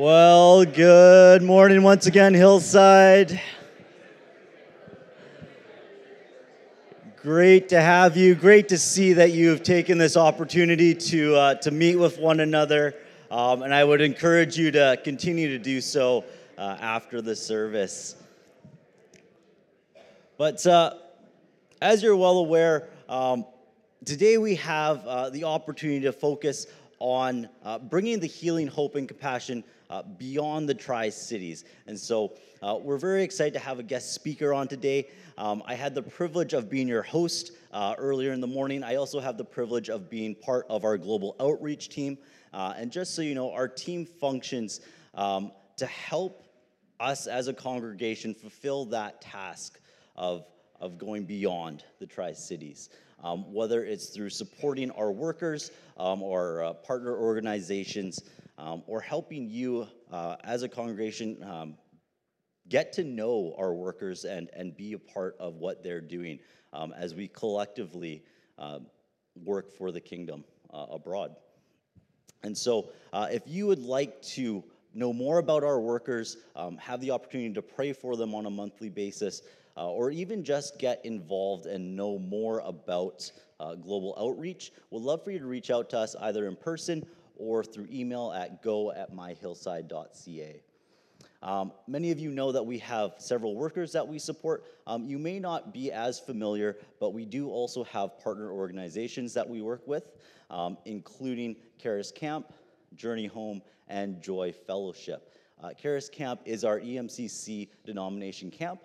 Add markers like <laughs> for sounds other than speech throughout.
Well, good morning once again, Hillside. Great to have you. Great to see that you have taken this opportunity to, uh, to meet with one another. Um, and I would encourage you to continue to do so uh, after the service. But uh, as you're well aware, um, today we have uh, the opportunity to focus on uh, bringing the healing, hope, and compassion uh, beyond the Tri Cities. And so uh, we're very excited to have a guest speaker on today. Um, I had the privilege of being your host uh, earlier in the morning. I also have the privilege of being part of our global outreach team. Uh, and just so you know, our team functions um, to help us as a congregation fulfill that task of, of going beyond the Tri Cities um, whether it's through supporting our workers um, or uh, partner organizations um, or helping you uh, as a congregation um, get to know our workers and, and be a part of what they're doing um, as we collectively uh, work for the kingdom uh, abroad. And so, uh, if you would like to know more about our workers, um, have the opportunity to pray for them on a monthly basis, uh, or even just get involved and know more about uh, global outreach, we'd love for you to reach out to us either in person or through email at go at myhillside.ca. Um, many of you know that we have several workers that we support. Um, you may not be as familiar, but we do also have partner organizations that we work with, um, including Charis Camp, Journey Home, and Joy Fellowship. Uh, Charis Camp is our EMCC denomination camp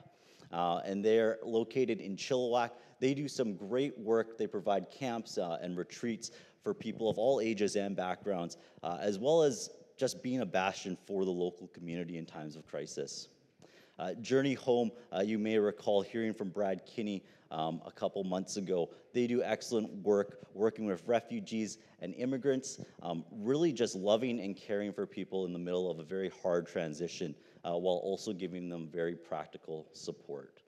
uh, and they're located in Chilliwack. They do some great work. They provide camps uh, and retreats for people of all ages and backgrounds, uh, as well as just being a bastion for the local community in times of crisis. Uh, Journey Home, uh, you may recall hearing from Brad Kinney um, a couple months ago. They do excellent work working with refugees and immigrants, um, really just loving and caring for people in the middle of a very hard transition uh, while also giving them very practical support.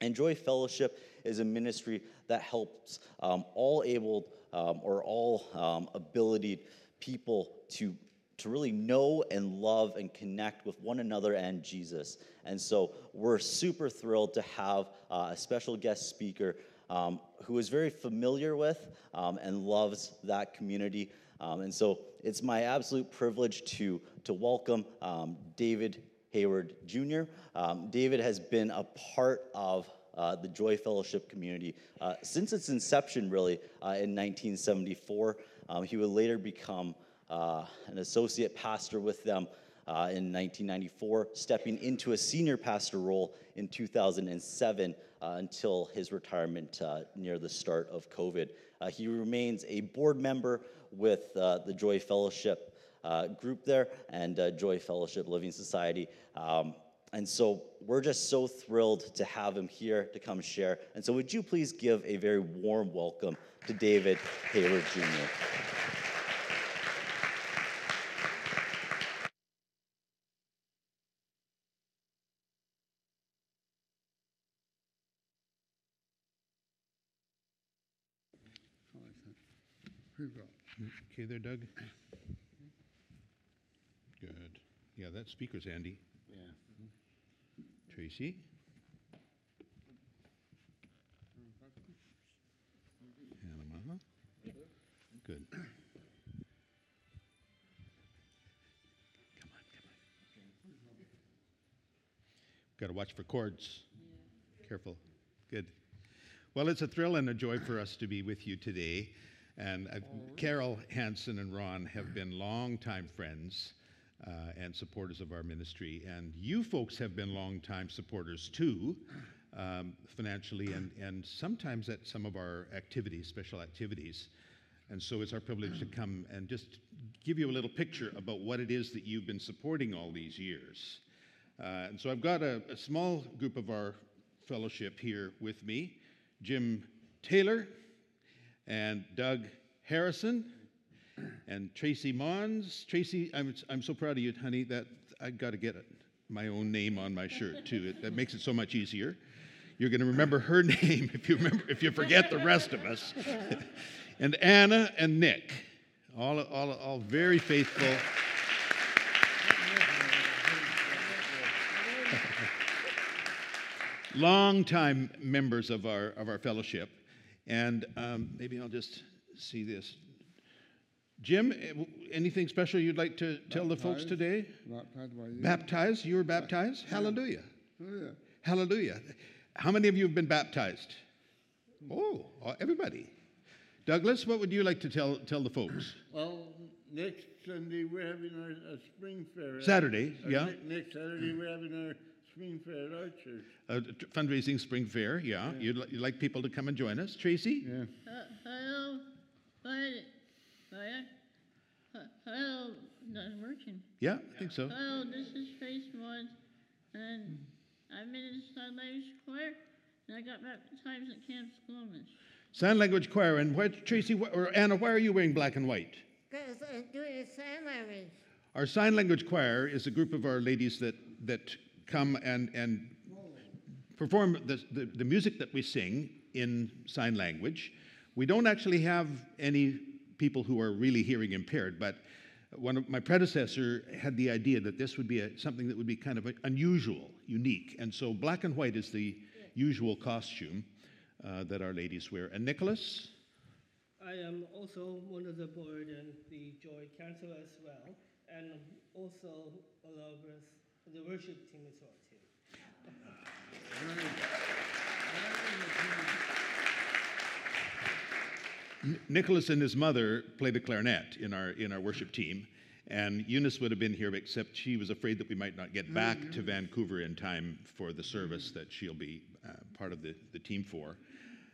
And Joy Fellowship is a ministry that helps um, all able um, or all um, abilitied people to, to really know and love and connect with one another and Jesus. And so we're super thrilled to have uh, a special guest speaker um, who is very familiar with um, and loves that community. Um, and so it's my absolute privilege to, to welcome um, David Hayward Jr. Um, David has been a part of uh, the Joy Fellowship community uh, since its inception, really, uh, in 1974. Um, he would later become uh, an associate pastor with them in 1994, stepping into a senior pastor role in 2007 uh, until his retirement near the start of COVID. he remains a board member with the Joy Fellowship uh, group there and uh, Joy Fellowship Living Society. Um, and so we're just so thrilled to have him here to come share. And so, would you please give a very warm welcome to David Hayward Jr. Okay, there, Doug. Good. Yeah, that speaker's Andy. Tracy? Panama? Good. Come on, come on. Got to watch for cords. Careful. Good. Well, it's a thrill and a joy for us to be with you today. And uh, Carol Hanson and Ron have been longtime friends uh, and supporters of our ministry. And you folks have been longtime supporters too, um, financially and, and sometimes at some of our activities, special activities. And so it's our privilege to come and just give you a little picture about what it is that you've been supporting all these years. Uh, and so I've got a, a small group of our fellowship here with me Jim Taylor and Doug Harrison and Tracy Mons. Tracy, I'm, I'm so proud of you, honey, that I've got to get it. my own name on my shirt too. It, that makes it so much easier. You're going to remember her <laughs> name if you remember if you forget the rest of us. <laughs> and Anna and Nick, all, all, all very faithful. <laughs> Long-time members of our, of our fellowship. And um, maybe I'll just see this. Jim, eh, anything special you'd like to tell the folks today? Baptized by you. Baptized? You were baptized? Hallelujah. Oh, yeah. Hallelujah. How many of you have been baptized? Oh, uh, everybody. Douglas, what would you like to tell, tell the folks? Well, next Sunday we're having our, a spring fair. Saturday, or yeah. ne- Next Saturday we're having our spring fair at our church. A t- fundraising spring fair, yeah. You'd, li- you'd like people to come and join us. Tracy? Yeah. Uh, hello, but, but, uh, hello, not working. Yeah, I think so. Hello, this is Trace Woods, and I've been in Sign Language Choir, and I got baptized at Camp Squamish. Sign language choir. And what, Tracy, wh- or Anna, why are you wearing black and white? Because I'm doing a sign language. Our sign language choir is a group of our ladies that, that come and, and perform the, the, the music that we sing in sign language. We don't actually have any people who are really hearing impaired, but one of my predecessor had the idea that this would be a, something that would be kind of unusual, unique. And so black and white is the usual costume uh, that our ladies wear. And Nicholas? I am also one of the board and the Joy Council as well, and also a along with the worship team as well too. Nicholas and his mother play the clarinet in our in our worship team, and Eunice would have been here, except she was afraid that we might not get back to Vancouver in time for the service that she'll be uh, part of the, the team for.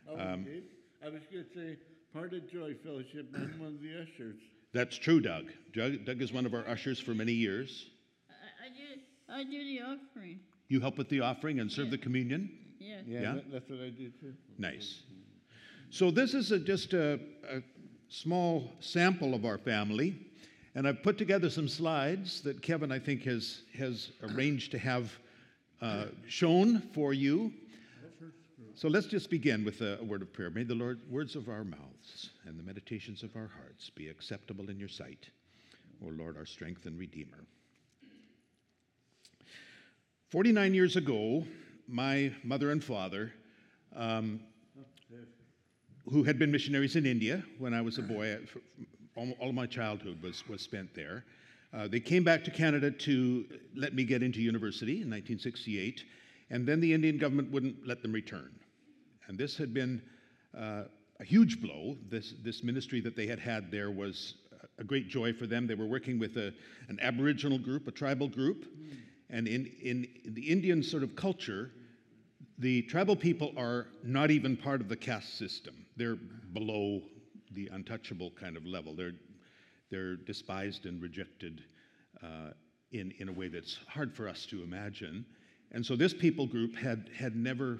Oh, okay. I was going to say, part of Joy Fellowship, I'm one of the ushers. That's true, Doug. Doug. Doug is one of our ushers for many years. I, I do, I do the offering, You help with the offering and serve the communion. yes. Yeah, Yeah? that- that's what I do too. Nice. So this is a, just a, a small sample of our family, and I've put together some slides that Kevin, I think, has has arranged to have uh, shown for you. So let's just begin with a, word of prayer. May the Lord words of our mouths and the meditations of our hearts be acceptable in your sight, O Lord, our strength and redeemer. Forty-nine years ago, my mother and father um, who had been missionaries in India when I was a boy. uh, All, my childhood was, was spent there. Uh, they came back to Canada to let me get into university in 1968, and then the Indian government wouldn't let them return. And this had been uh, a huge blow. This, this ministry that they had had there was a great joy for them. They were working with a, an Aboriginal group, a tribal group, and in, in, in the Indian sort of culture, the tribal people are not even part of the caste system. They're below the untouchable kind of level. They're, they're despised and rejected uh, in, in a way that's hard for us to imagine. And so this people group had, had never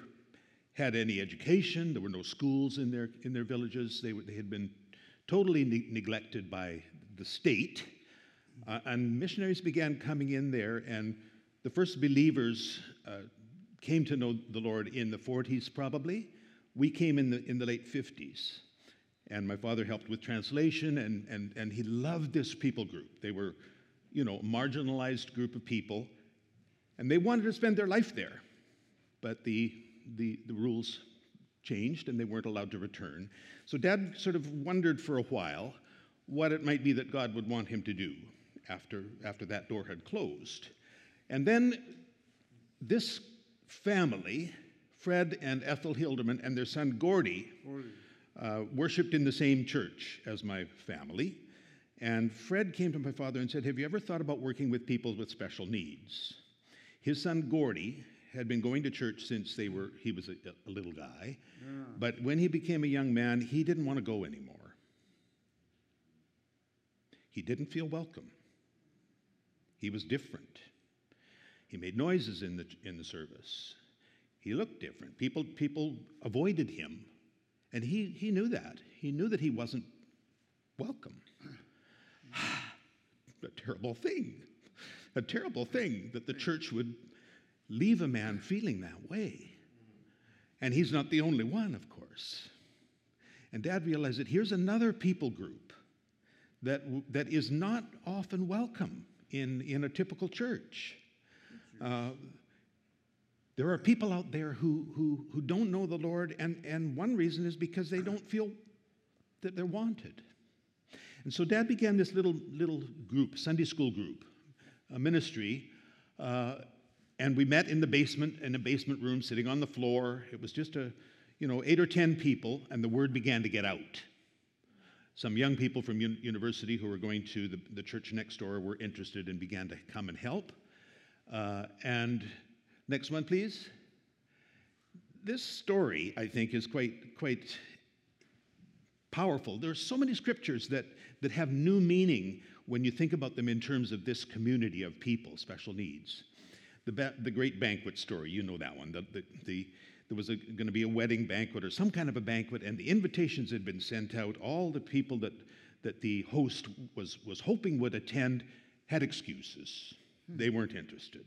had any education. There were no schools in their, in their villages. They, were, they had been totally ne- neglected by the state. Uh, and missionaries began coming in there, and the first believers uh, came to know the Lord in the 40s, probably. We came in the, in the late 50s. And my father helped with translation, and, and, and he loved this people group. They were, you know, a marginalized group of people, and they wanted to spend their life there. But the, the, the rules changed, and they weren't allowed to return. So dad sort of wondered for a while what it might be that God would want him to do after, after that door had closed. And then this family, Fred and Ethel Hilderman and their son Gordy, uh, worshiped in the same church as my family. And Fred came to my father and said, Have you ever thought about working with people with special needs? His son Gordy had been going to church since they were, he was a, a little guy. But when he became a young man, he didn't want to go anymore. He didn't feel welcome. He was different. He made noises in the, in the service. He looked different. People, people avoided him. And he, he knew that. He knew that he wasn't welcome. <sighs> a terrible thing. A terrible thing that the church would leave a man feeling that way. And he's not the only one, of course. And dad realized that here's another people group that, that is not often welcome in, in a typical church. Uh, There are people out there who, who, who don't know the Lord, and, and one reason is because they don't feel that they're wanted. And so Dad began this little, little group, Sunday school group, a ministry, uh, and we met in the basement, in a basement room, sitting on the floor. It was just a, you know, eight or ten people, and the word began to get out. Some young people from un- university who were going to the, the church next door were interested and began to come and help. Uh, and next one, please. This story, I think, is quite, quite powerful. There are so many scriptures that, that have new meaning when you think about them in terms of this community of people, special needs. The, ba- the great banquet story, you know that one. The, the, the, there was going to be a wedding banquet or some kind of a banquet, and the invitations had been sent out. All the people that, that the host was, was hoping would attend had excuses. They weren't interested.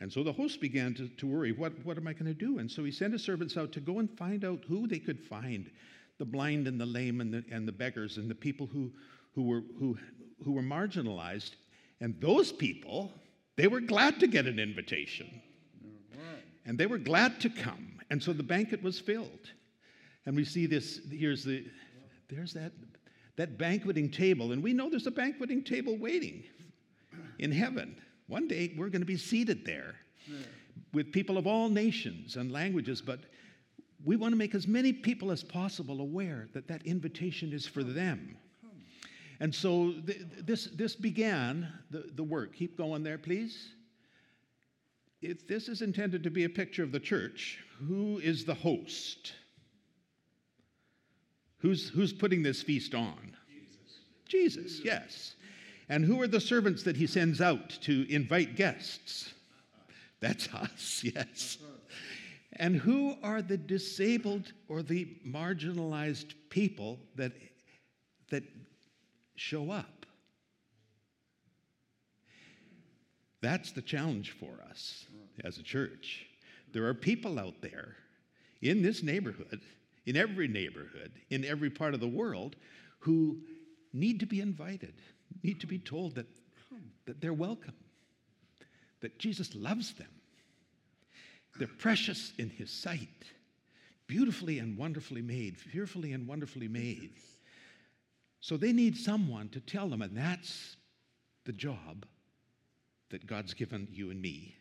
And so the host began to, to worry what, what am I going to do? And so he sent his servants out to go and find out who they could find the blind and the lame and the, and the beggars and the people who, who, were, who, who were marginalized. And those people, they were glad to get an invitation. And they were glad to come. And so the banquet was filled. And we see this here's the, there's that, that banqueting table. And we know there's a banqueting table waiting in heaven. One day we're going to be seated there with people of all nations and languages, but we want to make as many people as possible aware that that invitation is for them. And so th- this, this began the, the work. Keep going there, please. If this is intended to be a picture of the church, who is the host? Who's, who's putting this feast on? Jesus. Jesus, yes. And who are the servants that he sends out to invite guests? That's us, <laughs> yes. And who are the disabled or the marginalized people that, that show up? That's the challenge for us as a church. There are people out there in this neighborhood, in every neighborhood, in every part of the world, who need to be invited, need to be told that, that they're welcome, that Jesus loves them. They're precious in his sight, beautifully and wonderfully made, fearfully and wonderfully made. So they need someone to tell them, and that's the job that God's given you and me.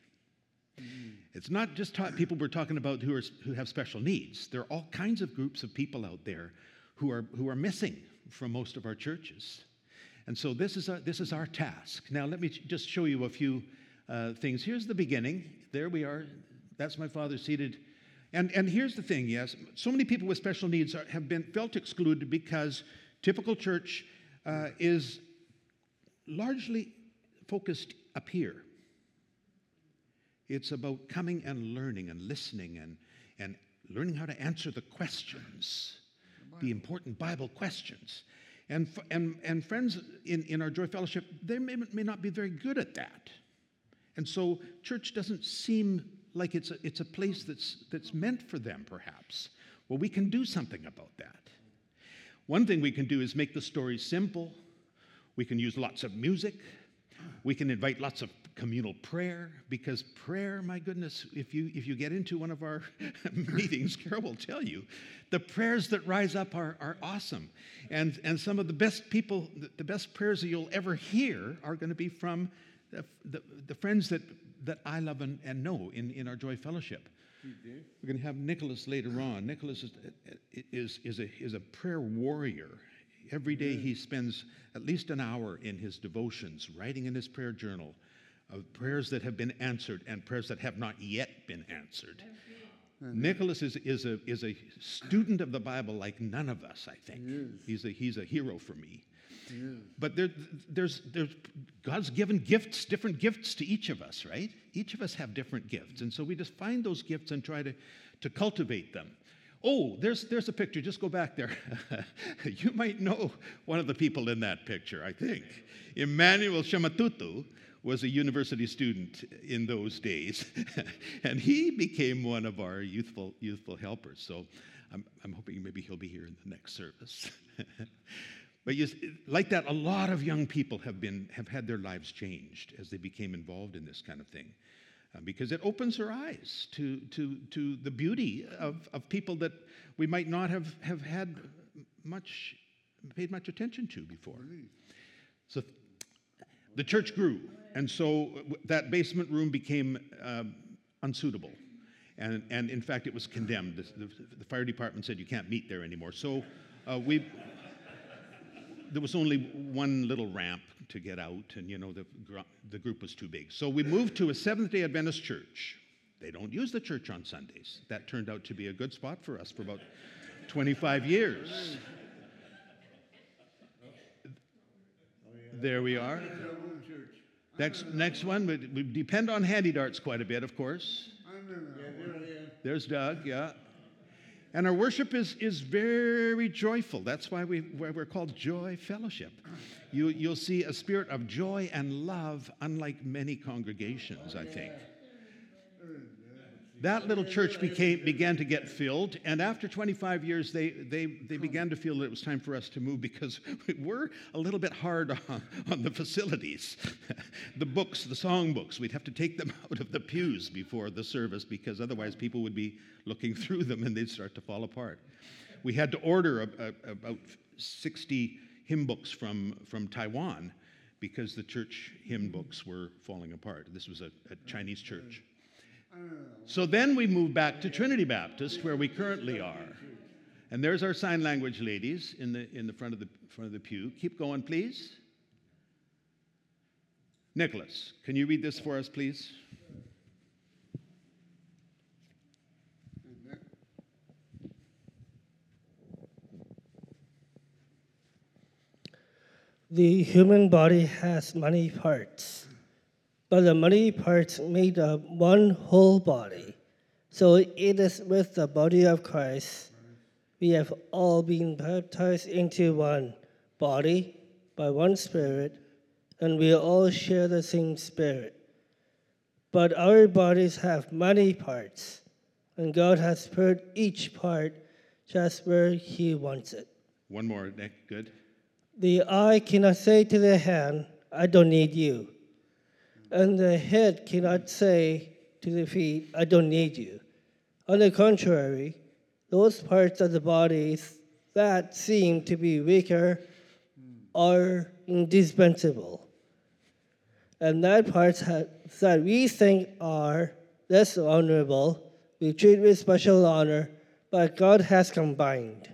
It's not just ta- people we're talking about who, are, who have special needs. There are all kinds of groups of people out there who are, who are missing from most of our churches. And so this is, our, this is our task. Now, let me just show you a few uh, things. Here's the beginning. There we are. That's my father seated. And, and here's the thing yes, so many people with special needs are, have been felt excluded because typical church uh, is largely focused up here. It's about coming and learning and listening and, and learning how to answer the questions, the important Bible questions. And, and, and friends in, in our Joy Fellowship, they may, may not be very good at that. And so church doesn't seem like it's a, it's a place that's, that's meant for them, perhaps. Well, we can do something about that. One thing we can do is make the story simple. We can use lots of music. We can invite lots of communal prayer because prayer, my goodness, if you if you get into one of our <laughs> meetings, Carol will tell you, the prayers that rise up are, are awesome. And and some of the best people, the best prayers that you'll ever hear are going to be from the, the, the friends that, that I love and, and know in, in our Joy Fellowship. We're going to have Nicholas later on. Nicholas is, is, is, a, is a prayer warrior. Every day he mm. spends at least an hour in his devotions, writing in his prayer journal of prayers that have been answered and prayers that have not yet been answered. Nicholas is, is, a, is a student of the Bible like none of us, I think. He's a, he's a hero for me. But there, there's, there's, God's given gifts, different gifts to each of us, right? Each of us have different gifts. And so we just find those gifts and try to, to cultivate them. Oh, there's, there's a picture. Just go back there. <laughs> you might know one of the people in that picture, I think. Emmanuel Shamatutu was a university student in those days, <laughs> and he became one of our youthful, youthful helpers. So I'm, I'm hoping maybe he'll be here in the next service. <laughs> But you, like that, a lot of young people have, been, have had their lives changed as they became involved in this kind of thing. uh, because it opens our eyes to, to, to the beauty of, of people that we might not have, have had much, paid much attention to before. So the church grew, and so that basement room became um, unsuitable. And, and in fact, it was condemned. The, the, the, fire department said you can't meet there anymore. So uh, we, there was only one little ramp to get out, and you know, the, the group was too big. So we moved to a Seventh day Adventist church. They don't use the church on Sundays. That turned out to be a good spot for us for about 25 years. There we are. Next, next one, we, depend on HandyDARTs quite a bit, of course. There's Doug, yeah. And our worship is, is very joyful. That's why, we, why we're called Joy Fellowship. You, you'll see a spirit of joy and love, unlike many congregations, I think. That little church became, began to get filled, and after 25 years, they, they, they began to feel that it was time for us to move because <laughs> we're a little bit hard on, on the facilities. <laughs> the books, the song books, we'd have to take them <laughs> out of the pews before the service because otherwise people would be looking through them and they'd start to fall apart. We had to order a, a, about 60 hymn books from, from Taiwan because the church hymn books were falling apart. This was a, a Chinese church. So then we move back to Trinity Baptist, where we currently are. And there's our sign language ladies in the, in the front of the front of the pew. Keep going, please. Nicholas, can you read this for us, please? The human body has many parts but the many parts made up one whole body. So it is with the body of Christ. We have all been baptized into one body by one Spirit, and we all share the same Spirit. But our bodies have many parts, and God has put each part just where He wants it. One more, Nick. Good. The eye cannot say to the hand, I don't need you and the head cannot say to the feet, I don't need you. On the contrary, those parts of the body that seem to be weaker are indispensable. And that parts that we think are less honorable, we treat with special honor, but God has combined.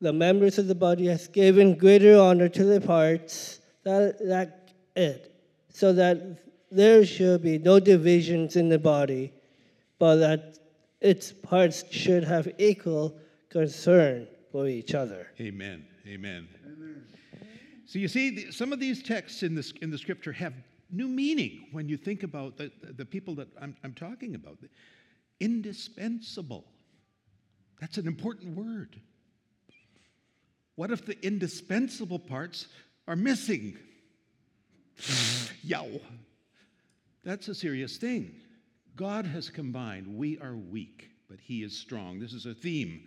The members of the body has given greater honor to the parts that lack it so that there should be no divisions in the body, but that its parts should have equal concern for each other. Amen. Amen. Amen. So you see, some of these texts in, this, in the scripture have new meaning when you think about the, the people that I'm, I'm talking about. Indispensable. That's an important word. What if the indispensable parts are missing? <laughs> Yow. That's a serious thing. God has combined. We are weak, but He is strong. This is a theme.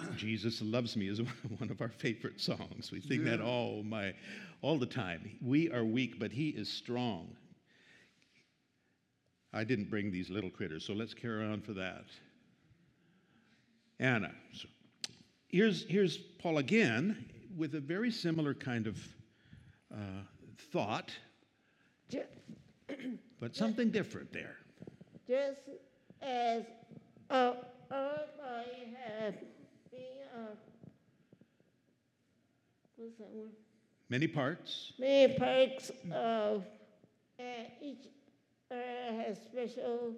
<clears throat> Jesus loves me is <laughs> one of our favorite songs. We sing yeah. that all my all the time. We are weak, but He is strong. I didn't bring these little critters, so let's carry on for that. Anna. So here's, here's Paul again with a very similar kind of uh, thought but something different there. Just as uh, our body has been, uh, what's that word? Many parts. Many parts of, and each uh, has special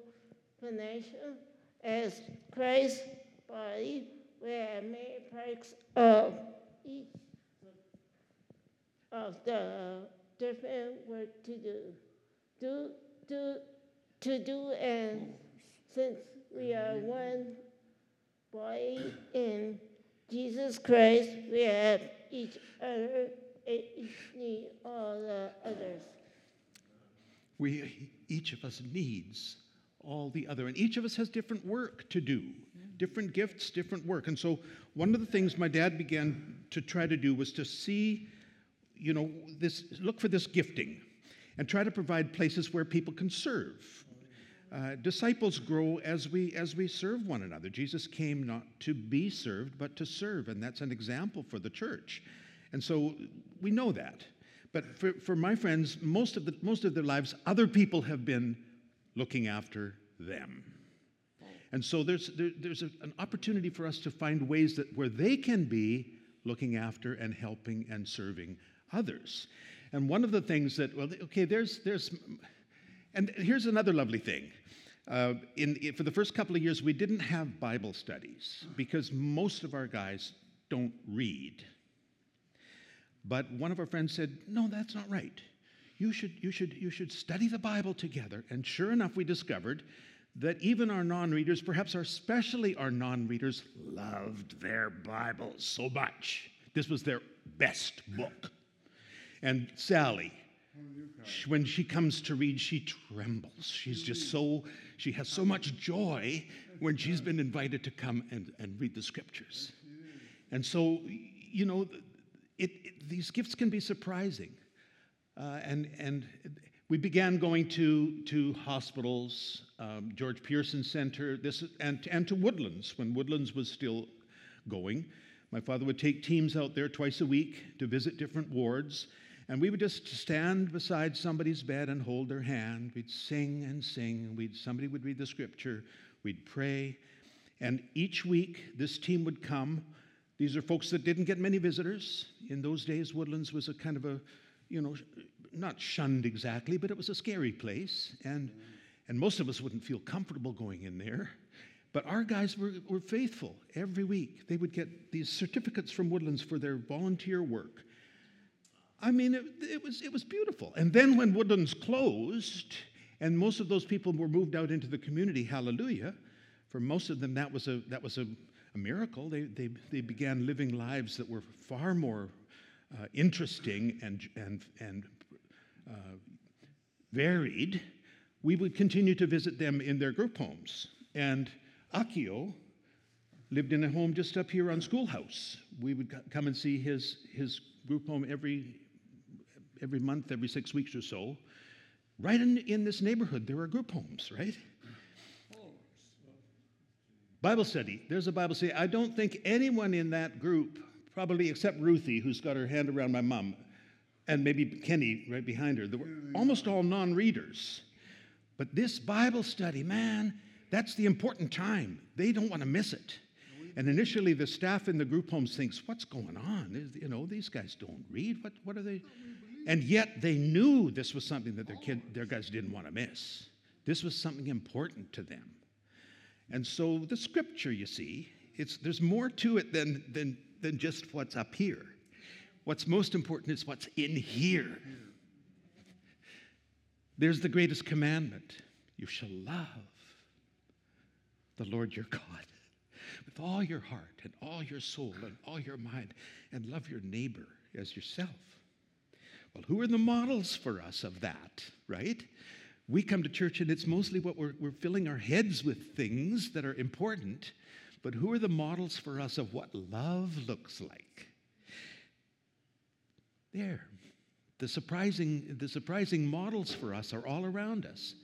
function as Christ's body. We have many parts of each of the different work to do. Do, do, to do, and since we are one body in Jesus Christ, we have each other, each need all the others. We, each of us needs all the other, and each of us has different work to do, different gifts, different work. And so, one of the things my dad began to try to do was to see you know, this, look for this gifting and try to provide places where people can serve. uh, disciples grow as we as we serve one another. Jesus came not to be served, but to serve, and that's an example for the church. And so we know that. But for, for my friends, most of the most of their lives, other people have been looking after them. And so there's there, there's a, an opportunity for us to find ways that where they can be looking after and helping and serving others. And one of the things that well, okay, there's there's and here's another lovely thing. Uh, in, for the first couple of years, we didn't have Bible studies because most of our guys don't read. But one of our friends said, No, that's not right. You should, you, should, you should study the Bible together. And sure enough, we discovered that even our non readers, perhaps especially our non readers, loved their Bibles so much. This was their best book. And Sally, when she comes to read, she trembles. She's just so, she has so much joy when she's been invited to come and, and read the scriptures. And so, you know, it, it, these gifts can be surprising. Uh, and, and we began going to, to hospitals, um, George Pearson Center, this, and, and to Woodlands when Woodlands was still going. My father would take teams out there twice a week to visit different wards. And we would just stand beside somebody's bed and hold their hand. We'd sing and sing. We'd, somebody would read the scripture. We'd pray. And each week, this team would come. These are folks that didn't get many visitors. In those days, Woodlands was a kind of a, you know, not shunned exactly, but it was a scary place. And, and most of us wouldn't feel comfortable going in there. But our guys were, were faithful every week. They would get these certificates from Woodlands for their volunteer work. I mean, it, it, was, it was beautiful. And then when Woodlands closed, and most of those people were moved out into the community, hallelujah, for most of them that was a, that was a, a miracle. They, they, they began living lives that were far more uh, interesting and, and, and uh, varied. We would continue to visit them in their group homes. And Akio lived in a home just up here on Schoolhouse. We would come and see his, his group home every every month, every six weeks or so. Right in, in this neighborhood, there are group homes, right? Bible study. There's a Bible study. I don't think anyone in that group, probably except Ruthie, who's got her hand around my mom, and maybe Kenny right behind her, they were almost all non readers. But this Bible study, man, that's the important time. They don't want to miss it. And initially, the staff in the group homes thinks, "What's going on? You know, these guys don't read. What? What are they?" And yet they knew this was something that their, kid, their guys didn't want to miss. This was something important to them. And so the scripture, you see, it's, there's more to it than, than, than just what's up here. What's most important is what's in here. There's the greatest commandment you shall love the Lord your God with all your heart and all your soul and all your mind, and love your neighbor as yourself. Who are the models for us of that, right? We come to church and it's mostly what we're, we're filling our heads with things that are important, but who are the models for us of what love looks like? There. The surprising, the surprising models for us are all around us.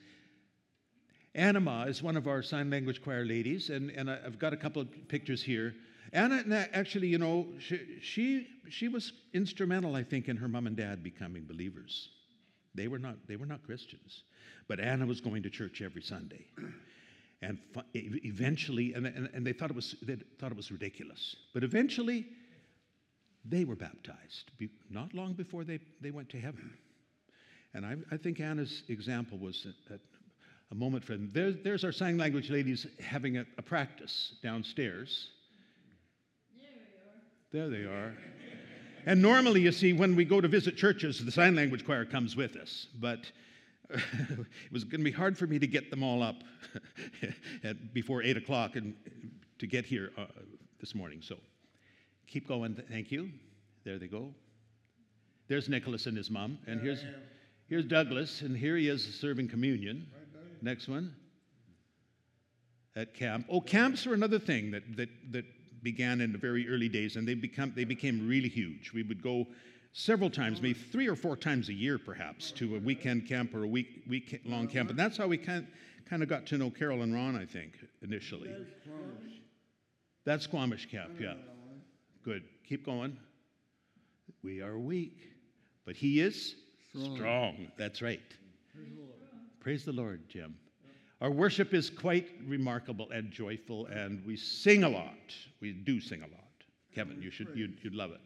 Anima is one of our sign language choir ladies, and, and I've got a couple of pictures here. Anna, actually, you know, she, she, she was instrumental, I think, in her mom and dad becoming believers. They were not, they were not Christians. But Anna was going to church every Sunday. And eventually, and, and, and they, thought it was, they thought it was ridiculous. But eventually, they were baptized, not long before they, they went to heaven. And I, I think Anna's example was a, a, moment for them. There, there's our sign language ladies having a, a practice downstairs. There they are. And normally, you see, when we go to visit churches, the sign language choir comes with us. But <laughs> it was going to be hard for me to get them all up <laughs> at, before 8 o'clock and to get here uh, this morning. So keep going. Thank you. There they go. There's Nicholas and his mom. And here's, here's Douglas, and here he is serving communion. Next one. At camp. Oh, camps are another thing that, that, that began in the very early days, and they, become, they became really huge. We would go several times, maybe three or four times a year, perhaps, to a weekend camp or a week week long camp. And that's how we kind kind of got to know Carol and Ron, I think, initially. That's Squamish camp, yeah. Good. Keep going. We are weak, but He is strong. That's right. Praise the Lord, Jim. Our worship is quite remarkable and joyful, and we sing a lot. We do sing a lot. Kevin, you should you'd, you'd love it.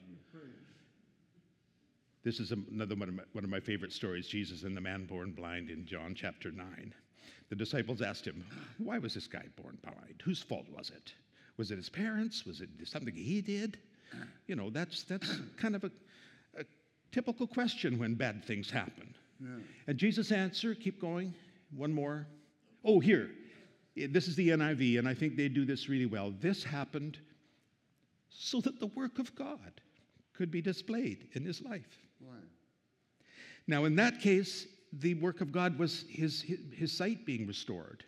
This is another one of, my, one of my favorite stories Jesus and the man born blind in John chapter 9. The disciples asked him, Why was this guy born blind? Whose fault was it? Was it his parents? Was it something he did? You know, that's, that's kind of a, a typical question when bad things happen. Yeah. And Jesus' answer, keep going, one more. Oh, here. This is the NIV, and I think they do this really well. This happened so that the work of God could be displayed in his life. Now, in that case, the work of God was his, his, his sight being restored.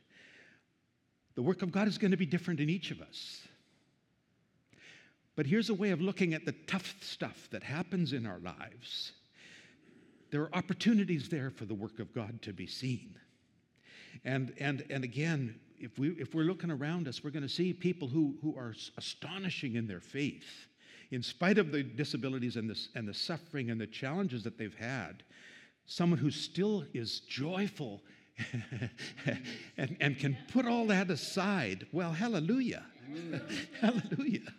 The work of God is going to be different in each of us. But here's a way of looking at the tough stuff that happens in our lives. There are opportunities there for the work of God to be seen. And, and, and again, if, we, if we're looking around us, we're going to see people who, who are astonishing in their faith in spite of the disabilities and the, and the suffering and the challenges that they've had, someone who still is joyful <laughs> and, and can put all that aside. Well, hallelujah. <laughs> hallelujah.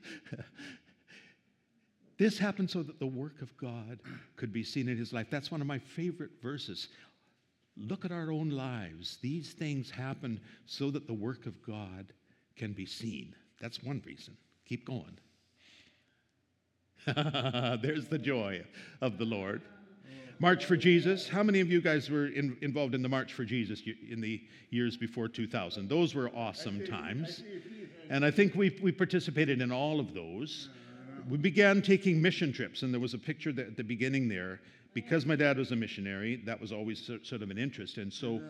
This happened so that the work of God could be seen in his life. That's one of my favorite verses. Look at our own lives. These things happen so that the work of God can be seen. That's one reason. Keep going. <laughs> There's the joy of the Lord. March for Jesus. How many of you guys were in, involved in the March for Jesus in the years before 2000? Those were awesome times. And I think we, we participated in all of those. We began taking mission trips, and there was a picture at the beginning there. Because my dad was a missionary, that was always sort of an interest. And so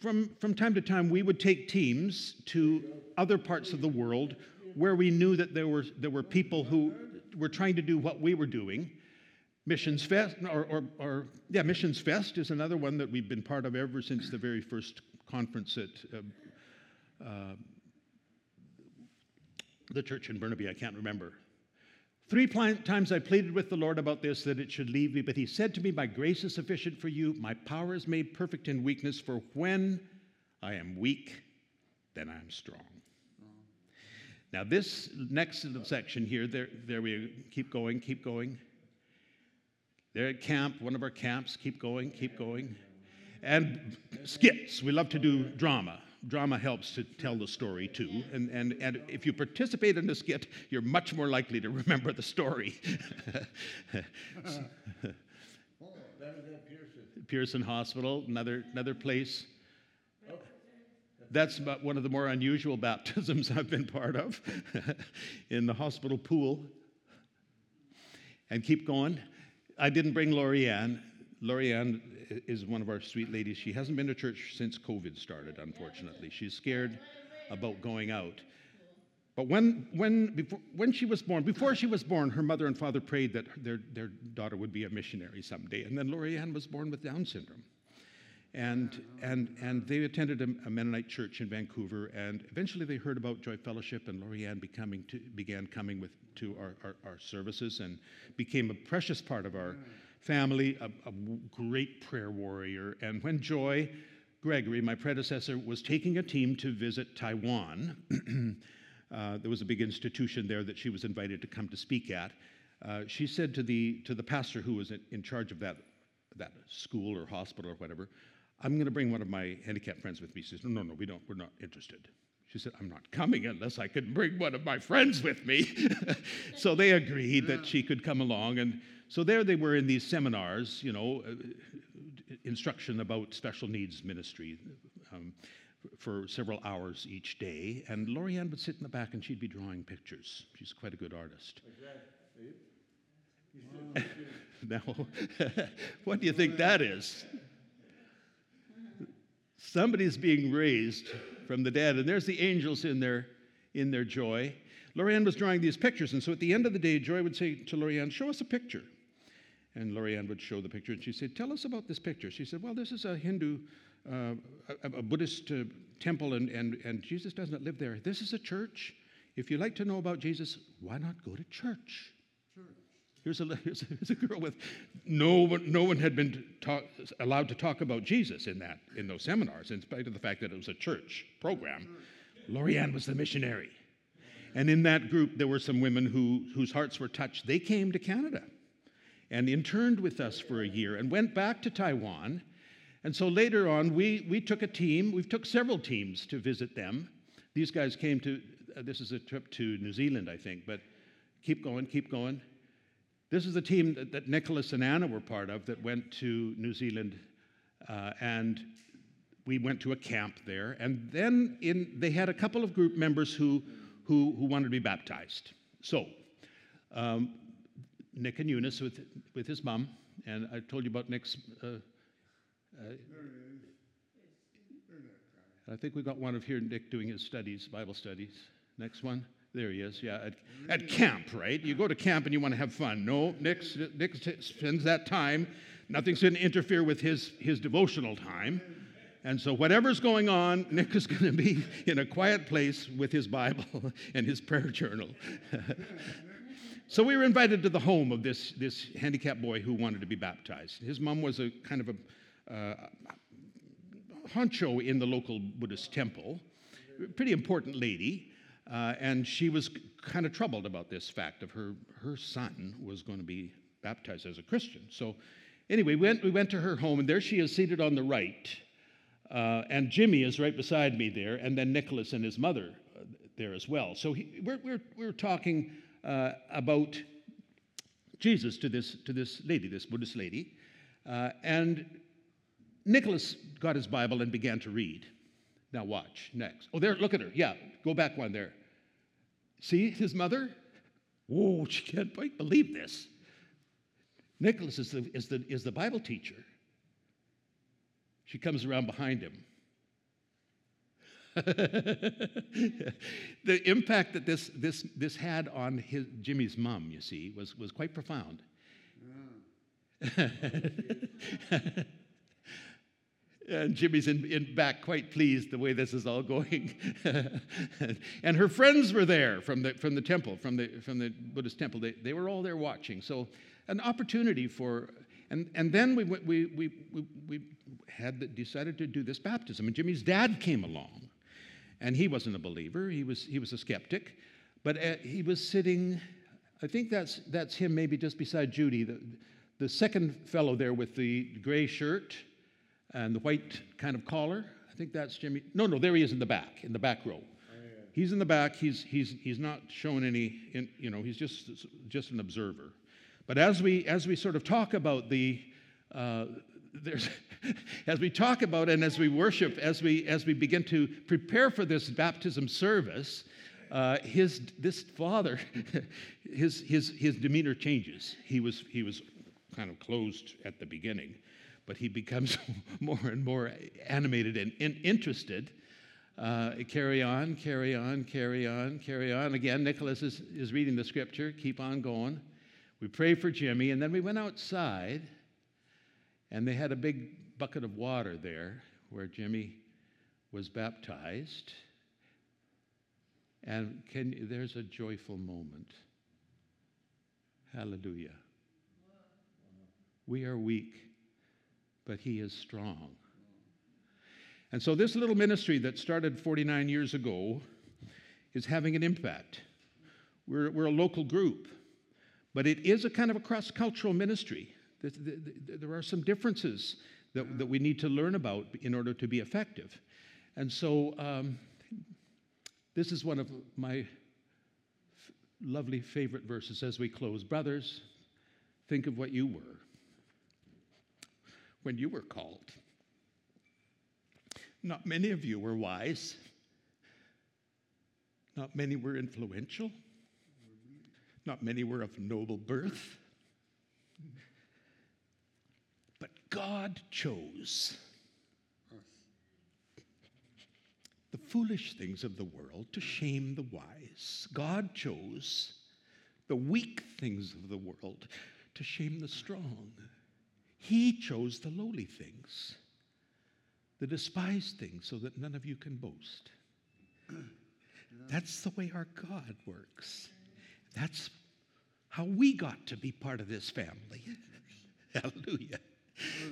from, from time to time, we would take teams to other parts of the world where we knew that there were, there were people who were trying to do what we were doing. Missions Fest, or, or, or, yeah, Missions Fest is another one that we've been part of ever since the very first conference at uh, uh, the church in Burnaby. I can't remember. Three times I pleaded with the Lord about this, that it should leave me, but He said to me, My grace is sufficient for you. My power is made perfect in weakness, for when I am weak, then I am strong. Now, this next section here, there, there we keep going, keep going. They're at camp, one of our camps, keep going, keep going. And skits, we love to do drama. Drama helps to tell the story too. And, and, and if you participate in a skit, you're much more likely to remember the story. <laughs> Pearson Hospital, another, another place that's about one of the more unusual baptisms I've been part of <laughs> in the hospital pool. And keep going. I didn't bring Lorianne. Lorianne is one of our sweet ladies. She hasn't been to church since COVID started, unfortunately. She's scared about going out. But when, when, before, when she was born, before she was born, her mother and father prayed that their, their daughter would be a missionary someday. And then Lorianne was born with Down syndrome. And, and, and they attended a, a, Mennonite church in Vancouver, and eventually they heard about Joy Fellowship, and Lorianne becoming to, began coming with, to our, our, our, services and became a precious part of our family, a, a great prayer warrior. And when Joy Gregory, my predecessor, was taking a team to visit Taiwan, <clears throat> uh, there was a big institution there that she was invited to come to speak at. Uh, she said to the, to the pastor who was in, in charge of that, that school or hospital or whatever, I'm going to bring one of my handicapped friends with me. She says, No, no, no, we don't, we're not interested. She said, I'm not coming unless I can bring one of my friends with me. <laughs> so they agreed that she could come along. And so there they were in these seminars, you know, uh, instruction about special needs ministry um, for several hours each day. And Lorianne would sit in the back and she'd be drawing pictures. She's quite a good artist. <laughs> now, <laughs> what do you think that is? Somebody's being raised from the dead, and there's the angels in their, in their joy. Lorianne was drawing these pictures, and so at the end of the day, Joy would say to Lorianne, Show us a picture. And Lorianne would show the picture, and she said, Tell us about this picture. She said, Well, this is a Hindu, uh, a, a Buddhist uh, temple, and, and, and Jesus doesn't live there. This is a church. If you like to know about Jesus, why not go to church? Here's a, <laughs> here's a, here's a girl with no one, no one had been talk, allowed to talk about Jesus in, that, in those seminars, in spite of the fact that it was a church program. Lorianne was the missionary. And in that group, there were some women who, whose hearts were touched. They came to Canada and interned with us for a year and went back to Taiwan. And so later on, we, we took a team, we took several teams to visit them. These guys came to, uh, this is a trip to New Zealand, I think, but keep going, keep going. This is the team that, that Nicholas and Anna were part of that went to New Zealand, uh, and we went to a camp there. And then in, they had a couple of group members who, who, who wanted to be baptized. So, um, Nick and Eunice with, with his mom, and I told you about Nick's. Uh, uh, I think we got one of here, Nick, doing his studies, Bible studies. Next one. There he is, yeah. At, at camp, right? You go to camp and you want to have fun. No, Nick, Nick spends that time. Nothing's going to interfere with his, his devotional time. And so, whatever's going on, Nick is going to be in a quiet place with his Bible <laughs> and his prayer journal. <laughs> so, we were invited to the home of this, this handicapped boy who wanted to be baptized. His mom was a kind of a uh, honcho in the local Buddhist temple, pretty important lady. Uh, and she was kind of troubled about this fact of her, her son was going to be baptized as a Christian. So, anyway, we went, we went to her home, and there she is seated on the right. Uh, and Jimmy is right beside me there, and then Nicholas and his mother uh, there as well. So, he, we're, we're, we're talking uh, about Jesus to this, to this lady, this Buddhist lady. Uh, and Nicholas got his Bible and began to read. Now, watch next. Oh, there, look at her. Yeah, go back one there. See his mother? Whoa, <laughs> she can't quite believe this. Nicholas is the, is, the, is the Bible teacher. She comes around behind him. <laughs> the impact that this, this, this had on his, Jimmy's mom, you see, was, was quite profound. <laughs> And Jimmy's in, in back quite pleased the way this is all going. <laughs> and her friends were there from the, from the temple, from the, from the Buddhist temple. They, they were all there watching. So, an opportunity for, and, and then we, we, we, we, we had decided to do this baptism. And Jimmy's dad came along. And he wasn't a believer, he was, he was a skeptic. But uh, he was sitting, I think that's, that's him maybe just beside Judy, the, the second fellow there with the gray shirt and the white kind of collar. I think that's Jimmy. No, no, there he is in the back, in the back row. He's in the back. He's, he's, he's not showing any, in, you know, he's just, just an observer. But as we, as we sort of talk about the, uh, there's, <laughs> as we talk about and as we worship, as we, as we begin to prepare for this baptism service, uh, his, this father, <laughs> his, his, his demeanor changes. He was, he was kind of closed at the beginning but he becomes <laughs> more and more animated and in- interested. Uh, carry on, carry on, carry on, carry on. Again, Nicholas is, is reading the scripture. Keep on going. We pray for Jimmy, and then we went outside, and they had a big bucket of water there where Jimmy was baptized. And can, there's a joyful moment. Hallelujah. We are weak but he is strong. And so, this little ministry that started 49 years ago is having an impact. We're, we're a local group, but it is a kind of a cross cultural ministry. There are some differences that, that we need to learn about in order to be effective. And so, um, this is one of my lovely favorite verses as we close. Brothers, think of what you were when you were called. Not many of you were wise. Not many were influential. Not many were of noble birth. But God chose the foolish things of the world to shame the wise. God chose the weak things of the world to shame the strong. He chose the lowly things, the despised things, so that none of you can boast. That's the way our God works. That's how we got to be part of this family. <laughs> Hallelujah.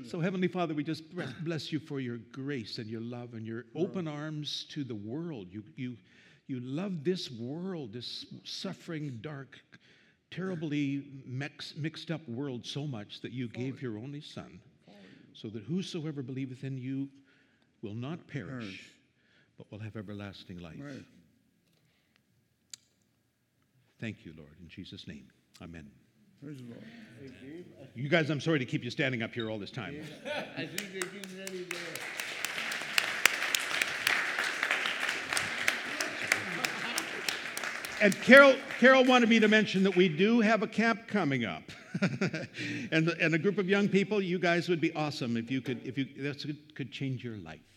So, Heavenly Father, we just bless you for your grace and your love and your open arms to the world. You, you, you love this world, this suffering, dark, terribly mix, mixed up world so much that you gave your only Son, so that whosoever believeth in you will not perish, perish. but will have everlasting life. Right. Thank you, Lord, in Jesus' name. Amen. Praise the Lord. You guys, I'm sorry to keep you standing up here all this time. <laughs> I think they're ready to. And Carol, Carol wanted me to mention that we do have a camp coming up, <laughs> and, and a group of young people. You guys would be awesome if you could, if you that could change your life.